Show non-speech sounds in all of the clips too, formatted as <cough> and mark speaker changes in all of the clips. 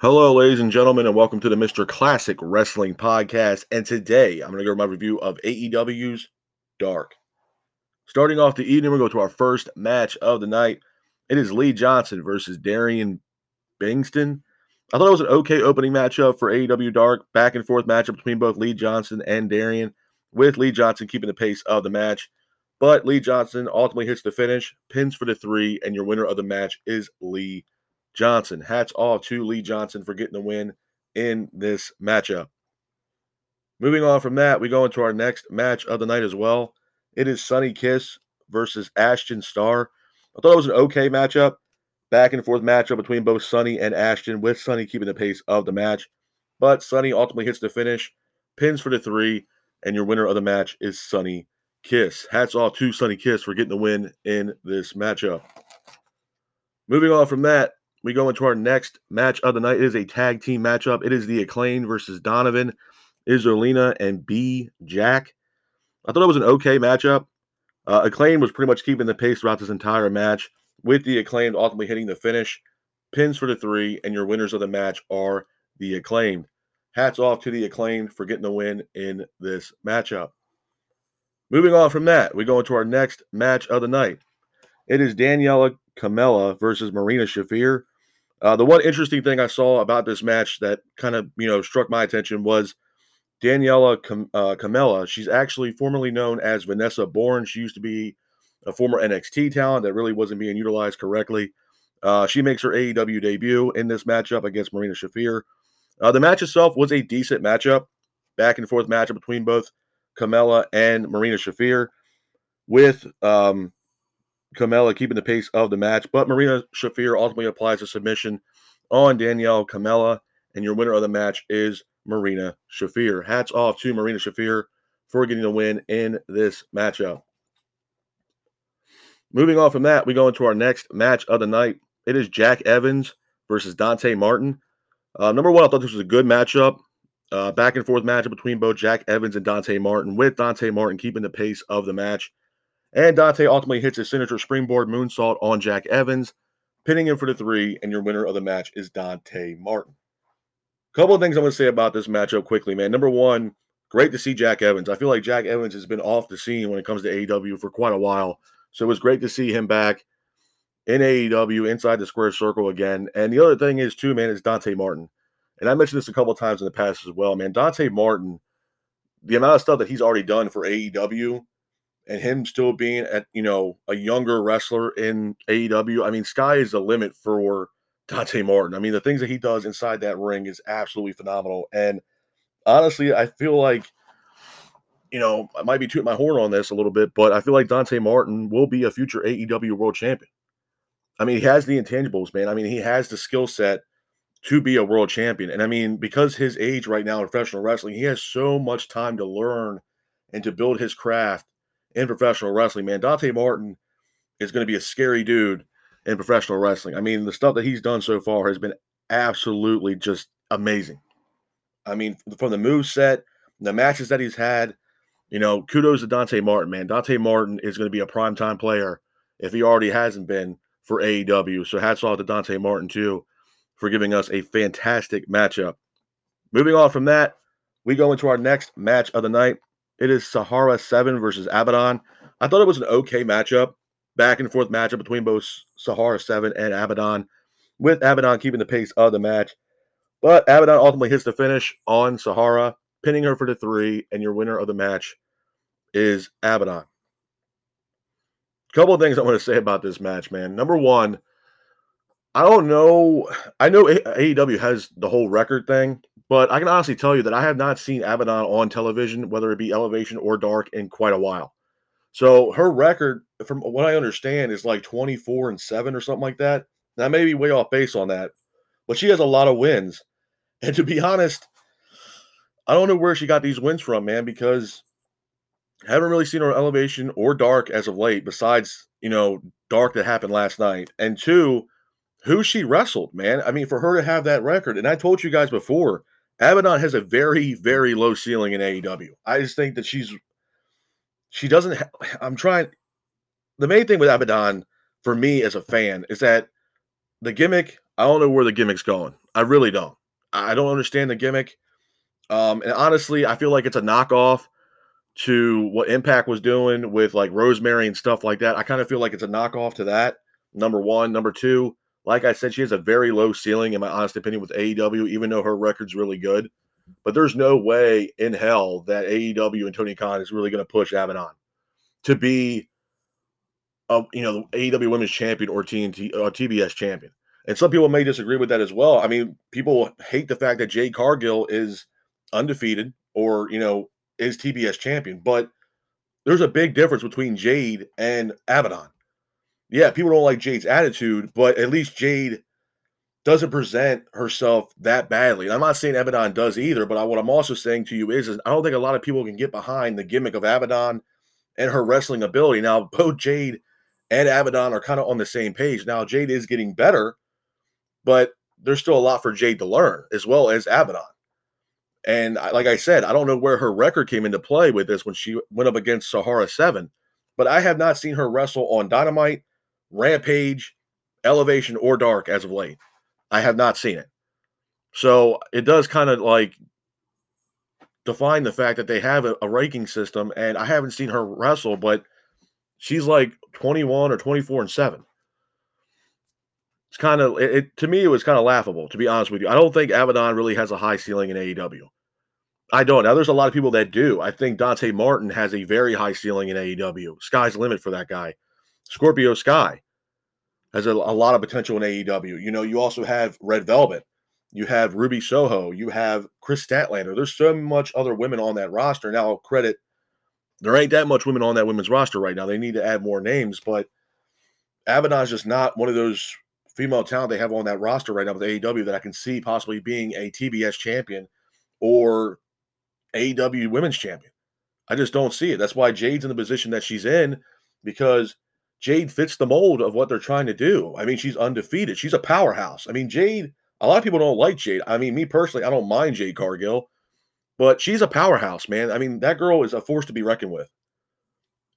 Speaker 1: Hello, ladies and gentlemen, and welcome to the Mr. Classic Wrestling Podcast. And today I'm going to go over my review of AEW's Dark. Starting off the evening, we go to our first match of the night. It is Lee Johnson versus Darian Bengston. I thought it was an okay opening matchup for AEW Dark, back and forth matchup between both Lee Johnson and Darian, with Lee Johnson keeping the pace of the match. But Lee Johnson ultimately hits the finish, pins for the three, and your winner of the match is Lee Johnson. Hats off to Lee Johnson for getting the win in this matchup. Moving on from that, we go into our next match of the night as well. It is Sunny Kiss versus Ashton Starr. I thought it was an okay matchup, back and forth matchup between both Sunny and Ashton, with Sunny keeping the pace of the match. But Sunny ultimately hits the finish, pins for the three, and your winner of the match is Sunny Kiss. Hats off to Sunny Kiss for getting the win in this matchup. Moving on from that, we go into our next match of the night. It is a tag team matchup. It is the Acclaimed versus Donovan, Izzolena, and B Jack. I thought it was an okay matchup. Uh, Acclaimed was pretty much keeping the pace throughout this entire match, with the Acclaimed ultimately hitting the finish. Pins for the three, and your winners of the match are the Acclaimed. Hats off to the Acclaimed for getting the win in this matchup. Moving on from that, we go into our next match of the night. It is Daniela Kamela versus Marina Shafir. Uh, the one interesting thing I saw about this match that kind of you know struck my attention was Daniela Cam- uh, Kamela. She's actually formerly known as Vanessa Borne. She used to be a former NXT talent that really wasn't being utilized correctly. Uh, she makes her AEW debut in this matchup against Marina Shafir. Uh, the match itself was a decent matchup, back and forth matchup between both Kamela and Marina Shafir, with um, Kamela keeping the pace of the match. But Marina Shafir ultimately applies a submission on Danielle Kamela, and your winner of the match is Marina Shafir. Hats off to Marina Shafir for getting the win in this matchup. Moving on from that, we go into our next match of the night. It is Jack Evans versus Dante Martin. Uh, number one, I thought this was a good matchup. Uh, back and forth matchup between both Jack Evans and Dante Martin, with Dante Martin keeping the pace of the match. And Dante ultimately hits his signature springboard moonsault on Jack Evans, pinning him for the three, and your winner of the match is Dante Martin. A couple of things I'm going to say about this matchup quickly, man. Number one, great to see Jack Evans. I feel like Jack Evans has been off the scene when it comes to AEW for quite a while. So it was great to see him back in AEW inside the square circle again. And the other thing is, too, man, is Dante Martin. And I mentioned this a couple of times in the past as well, man. Dante Martin, the amount of stuff that he's already done for AEW and him still being at you know a younger wrestler in AEW, I mean, sky is the limit for Dante Martin. I mean, the things that he does inside that ring is absolutely phenomenal. And honestly, I feel like you know I might be tooting my horn on this a little bit, but I feel like Dante Martin will be a future AEW World Champion. I mean, he has the intangibles, man. I mean, he has the skill set to be a world champion. And I mean, because his age right now in professional wrestling, he has so much time to learn and to build his craft in professional wrestling, man. Dante Martin is going to be a scary dude in professional wrestling. I mean, the stuff that he's done so far has been absolutely just amazing. I mean, from the move set, the matches that he's had, you know, kudos to Dante Martin, man. Dante Martin is going to be a primetime player if he already hasn't been for AEW. So hats off to Dante Martin, too, for giving us a fantastic matchup. Moving on from that, we go into our next match of the night. It is Sahara 7 versus Abaddon. I thought it was an okay matchup, back and forth matchup between both Sahara 7 and Abaddon, with Abaddon keeping the pace of the match. But Abaddon ultimately hits the finish on Sahara, pinning her for the three, and your winner of the match is Abaddon. Couple of things I want to say about this match, man. Number one, I don't know. I know AEW has the whole record thing, but I can honestly tell you that I have not seen Abaddon on television, whether it be Elevation or Dark, in quite a while. So her record, from what I understand, is like 24 and 7 or something like that. Now, may be way off base on that, but she has a lot of wins. <laughs> And to be honest, I don't know where she got these wins from, man, because I haven't really seen her Elevation or Dark as of late, besides, you know, Dark that happened last night. And two, who she wrestled, man. I mean, for her to have that record, and I told you guys before, Abaddon has a very, very low ceiling in AEW. I just think that she's she doesn't. Ha- I'm trying. The main thing with Abaddon for me as a fan is that the gimmick I don't know where the gimmick's going. I really don't. I don't understand the gimmick. Um, and honestly, I feel like it's a knockoff to what Impact was doing with like Rosemary and stuff like that. I kind of feel like it's a knockoff to that. Number one. Number two, like I said, she has a very low ceiling, in my honest opinion, with AEW, even though her record's really good. But there's no way in hell that AEW and Tony Khan is really going to push Abaddon to be, a, you know, AEW Women's Champion or TNT or uh, TBS Champion. And some people may disagree with that as well. I mean, people hate the fact that Jade Cargill is undefeated or, you know, is TBS champion, but there's a big difference between Jade and Abaddon. Yeah, people don't like Jade's attitude, but at least Jade doesn't present herself that badly. And I'm not saying Abaddon does either, but I, what I'm also saying to you is, is I don't think a lot of people can get behind the gimmick of Abaddon and her wrestling ability. Now, both Jade and Abaddon are kind of on the same page. Now, Jade is getting better, but there's still a lot for Jade to learn, as well as Abaddon. And like I said, I don't know where her record came into play with this when she went up against Sahara 7, but I have not seen her wrestle on Dynamite, Rampage, Elevation, or Dark as of late. I have not seen it. So it does kind of like define the fact that they have a, a ranking system, and I haven't seen her wrestle, but she's like 21 or 24 and 7 it's kind of it, it, to me it was kind of laughable to be honest with you. I don't think abaddon really has a high ceiling in aew i don't. Now there's a lot of people that do. I think dante martin has a very high ceiling in aew sky's the limit for that guy scorpio sky has a, a lot of potential in aew you know you also have red velvet. You have ruby soho. You have Kris statlander. There's so much other women on that roster. Now I'll credit there ain't that much women on that women's roster right now. They need to add more names but abaddon's just not one of those female talent they have on that roster right now with AEW that I can see possibly being a TBS champion or AEW women's champion. I just don't see it. That's why Jade's in the position that she's in because Jade fits the mold of what they're trying to do. I mean, she's undefeated. She's a powerhouse. I mean, Jade, a lot of people don't like Jade. I mean, me personally, I don't mind Jade Cargill, but she's a powerhouse, man. I mean, that girl is a force to be reckoned with.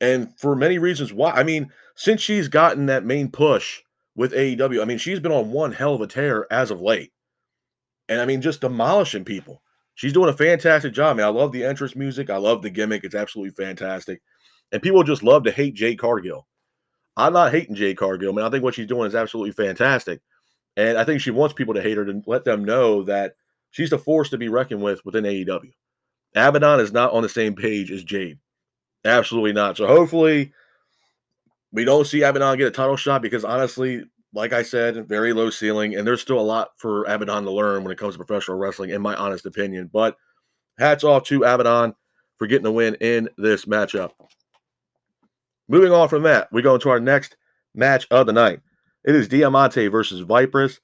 Speaker 1: And for many reasons why. I mean, since she's gotten that main push with AEW. I mean, she's been on one hell of a tear as of late. And I mean, just demolishing people. She's doing a fantastic job. I mean, I love the entrance music. I love the gimmick. It's absolutely fantastic. And people just love to hate Jade Cargill. I'm not hating Jade Cargill. I mean, I think what she's doing is absolutely fantastic. And I think she wants people to hate her to let them know that she's the force to be reckoned with within AEW. Abaddon is not on the same page as Jade. Absolutely not. So hopefully we don't see Abaddon get a title shot because honestly, like I said, very low ceiling, and there's still a lot for Abaddon to learn when it comes to professional wrestling, in my honest opinion. But hats off to Abaddon for getting the win in this matchup. Moving on from that, we go into our next match of the night. It is Diamante versus Vipers.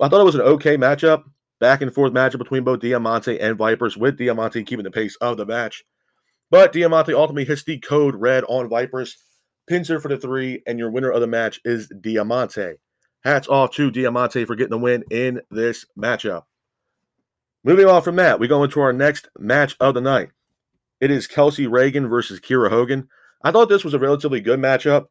Speaker 1: I thought it was an okay matchup, back and forth matchup between both Diamante and Vipers, with Diamante keeping the pace of the match. But Diamante ultimately hits the code red on Vipers pins her for the three, and your winner of the match is Diamante. Hats off to Diamante for getting the win in this matchup. Moving on from that, we go into our next match of the night. It is Kelsey Raegan versus Kiera Hogan. I thought this was a relatively good matchup.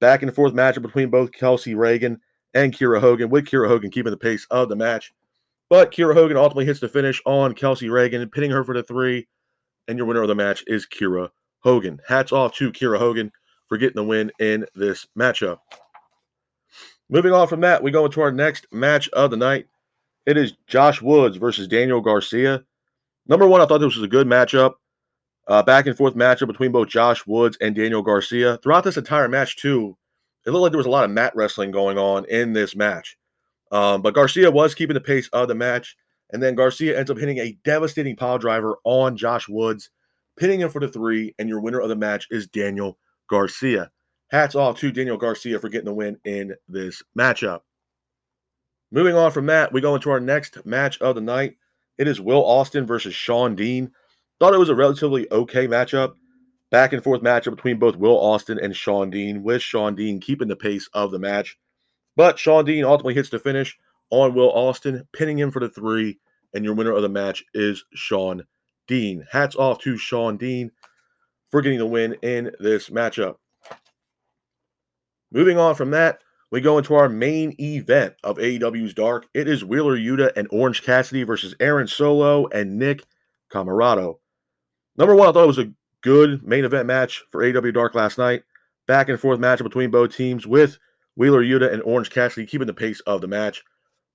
Speaker 1: Back and forth matchup between both Kelsey Raegan and Kiera Hogan, with Kiera Hogan keeping the pace of the match. But Kiera Hogan ultimately hits the finish on Kelsey Raegan, pinning her for the three. And your winner of the match is Kiera Hogan. Hats off to Kiera Hogan for getting the win in this matchup. Moving on from that, we go into our next match of the night. It is Josh Woods versus Daniel Garcia. Number one, I thought this was a good matchup. Uh, back and forth matchup between both Josh Woods and Daniel Garcia. Throughout this entire match, too, it looked like there was a lot of mat wrestling going on in this match. Um, but Garcia was keeping the pace of the match. And then Garcia ends up hitting a devastating pile driver on Josh Woods, pinning him for the three. And your winner of the match is Daniel Garcia. Hats off to Daniel Garcia for getting the win in this matchup. Moving on from that, we go into our next match of the night. It is Will Austin versus Shawn Dean. Thought it was a relatively okay matchup. Back and forth matchup between both Will Austin and Shawn Dean, with Shawn Dean keeping the pace of the match. But Shawn Dean ultimately hits the finish on Will Austin, pinning him for the three. And your winner of the match is Shawn Dean. Hats off to Shawn Dean for getting the win in this matchup. Moving on from that, we go into our main event of AEW's Dark. It is Wheeler Yuta and Orange Cassidy versus Aaron Solo and Nick Comoroto. Number one, I thought it was a good main event match for AW Dark last night. Back and forth match between both teams with Wheeler Yuta and Orange Cassidy keeping the pace of the match.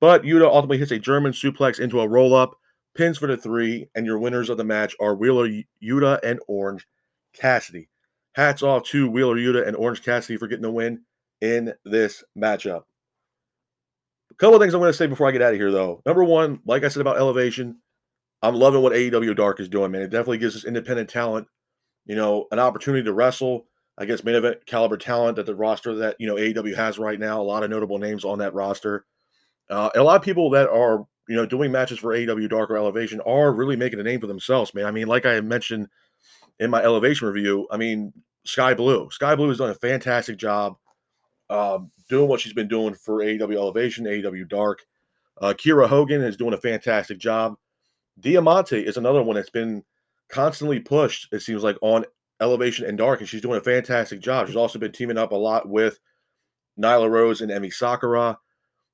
Speaker 1: But Yuta ultimately hits a German suplex into a roll up, pins for the three, and your winners of the match are Wheeler Yuta and Orange Cassidy. Hats off to Wheeler Yuta and Orange Cassidy for getting the win in this matchup. A couple of things I'm going to say before I get out of here, though. Number one, like I said about Elevation, I'm loving what AEW Dark is doing, man. It definitely gives us independent talent, you know, an opportunity to wrestle I against main event caliber talent that the roster that, you know, AEW has right now. A lot of notable names on that roster. Uh, a lot of people that are, you know, doing matches for AEW Dark or Elevation are really making a name for themselves, man. I mean, like I mentioned in my Elevation review, I mean, Sky Blue. Sky Blue has done a fantastic job um, doing what she's been doing for AEW Elevation, AEW Dark. Uh, Kiera Hogan is doing a fantastic job. Diamante is another one that's been constantly pushed, it seems like, on Elevation and Dark, and she's doing a fantastic job. She's also been teaming up a lot with Nyla Rose and Emmy Sakura.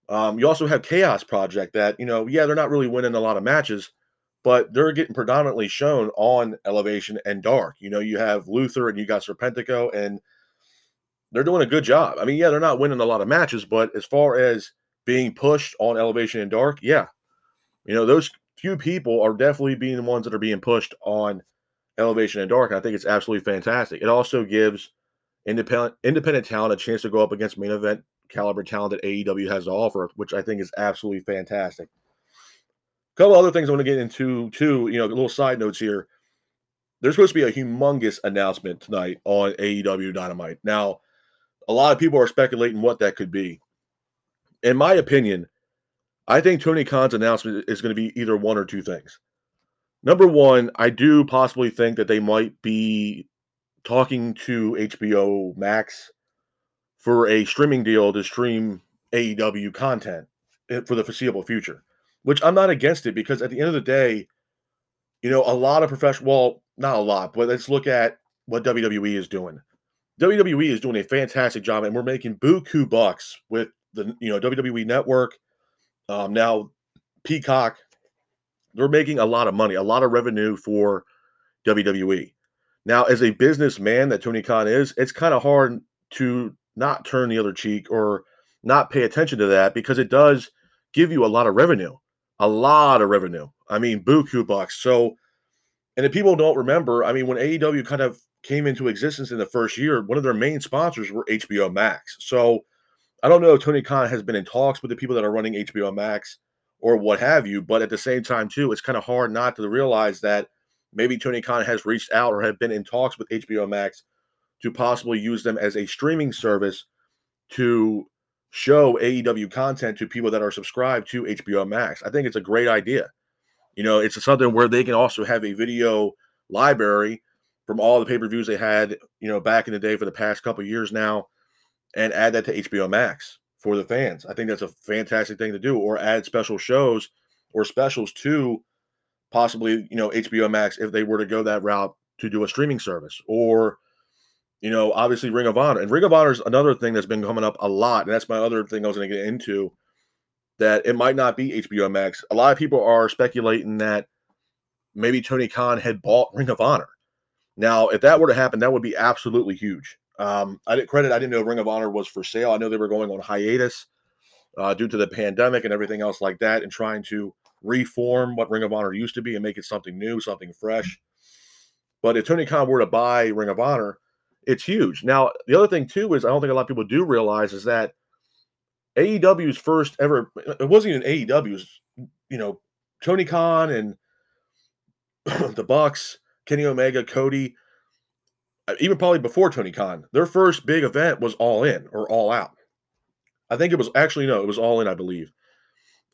Speaker 1: Um, you also have Chaos Project that, you know, yeah, they're not really winning a lot of matches, but they're getting predominantly shown on Elevation and Dark. You know, you have Luther and you got Serpentico, and they're doing a good job. I mean, yeah, they're not winning a lot of matches, but as far as being pushed on Elevation and Dark, yeah, you know, those few people are definitely being the ones that are being pushed on Elevation and Dark. I think it's absolutely fantastic. It also gives independent independent talent a chance to go up against main event caliber talent that AEW has to offer, which I think is absolutely fantastic. A couple other things I want to get into too, you know, little side notes here. There's supposed to be a humongous announcement tonight on AEW Dynamite. Now, a lot of people are speculating what that could be. In my opinion, I think Tony Khan's announcement is going to be either one or two things. Number one, I do possibly think that they might be talking to HBO Max for a streaming deal to stream AEW content eh, for the foreseeable future, which I'm not against it because at the end of the day, you know, a lot of professional, well, not a lot, but let's look at what WWE is doing. WWE is doing a fantastic job, and we're making buku bucks with the you know WWE Network. Um, now, Peacock, they're making a lot of money, a lot of revenue for WWE. Now, as a businessman that Tony Khan is, it's kind of hard to not turn the other cheek or not pay attention to that because it does give you a lot of revenue, a lot of revenue. I mean, buku bucks. So, and if people don't remember, I mean, when AEW kind of came into existence in the first year, one of their main sponsors were HBO Max. So I don't know if Tony Khan has been in talks with the people that are running HBO Max or what have you, but at the same time, too, it's kind of hard not to realize that maybe Tony Khan has reached out or have been in talks with HBO Max to possibly use them as a streaming service to show AEW content to people that are subscribed to HBO Max. I think it's a great idea. You know, it's something where they can also have a video library from all the pay-per-views they had, you know, back in the day for the past couple years now, and add that to HBO Max for the fans. I think that's a fantastic thing to do, or add special shows or specials to possibly, you know, HBO Max if they were to go that route to do a streaming service, or you know, obviously Ring of Honor. And Ring of Honor is another thing that's been coming up a lot, and that's my other thing I was going to get into. That it might not be HBO Max. A lot of people are speculating that maybe Tony Khan had bought Ring of Honor now, if that were to happen, that would be absolutely huge. Um, I didn't credit. I didn't know Ring of Honor was for sale. I know they were going on hiatus uh, due to the pandemic and everything else like that, and trying to reform what Ring of Honor used to be and make it something new, something fresh. But if Tony Khan were to buy Ring of Honor, it's huge. Now, the other thing too is I don't think a lot of people do realize is that AEW's first ever. It wasn't even AEW's, you know, Tony Khan and <clears throat> the Bucks Kenny Omega, Cody, Uh, even probably before Tony Khan, their first big event was All In or All Out. I think it was actually no, it was All In, I believe,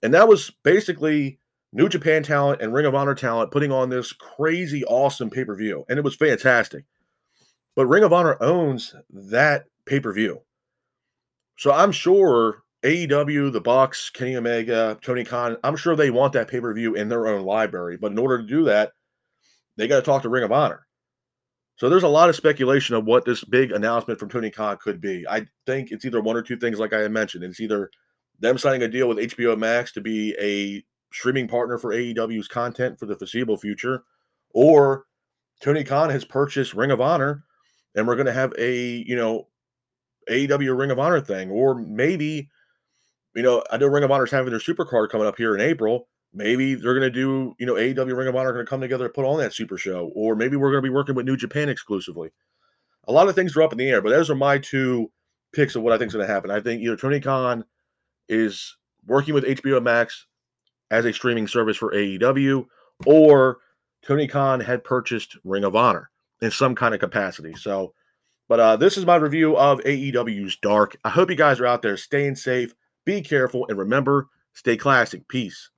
Speaker 1: and that was basically New Japan talent and Ring of Honor talent putting on this crazy, awesome pay per view, and it was fantastic. But Ring of Honor owns that pay per view, so I'm sure AEW, the Bucks, Kenny Omega, Tony Khan, I'm sure they want that pay per view in their own library. But in order to do that, they got to talk to Ring of Honor. So there's a lot of speculation of what this big announcement from Tony Khan could be. I think it's either one or two things, like I mentioned. It's either them signing a deal with HBO Max to be a streaming partner for AEW's content for the foreseeable future, or Tony Khan has purchased Ring of Honor, and we're going to have a you know AEW Ring of Honor thing, or maybe you know I know Ring of Honor's having their super card coming up here in April. Maybe they're going to do, you know, AEW Ring of Honor are going to come together and put on that super show, or maybe we're going to be working with New Japan exclusively. A lot of things are up in the air, but those are my two picks of what I think is going to happen. I think either Tony Khan is working with HBO Max as a streaming service for AEW, or Tony Khan had purchased Ring of Honor in some kind of capacity. So, but uh, this is my review of AEW's Dark. I hope you guys are out there staying safe, be careful, and remember, stay classic. Peace.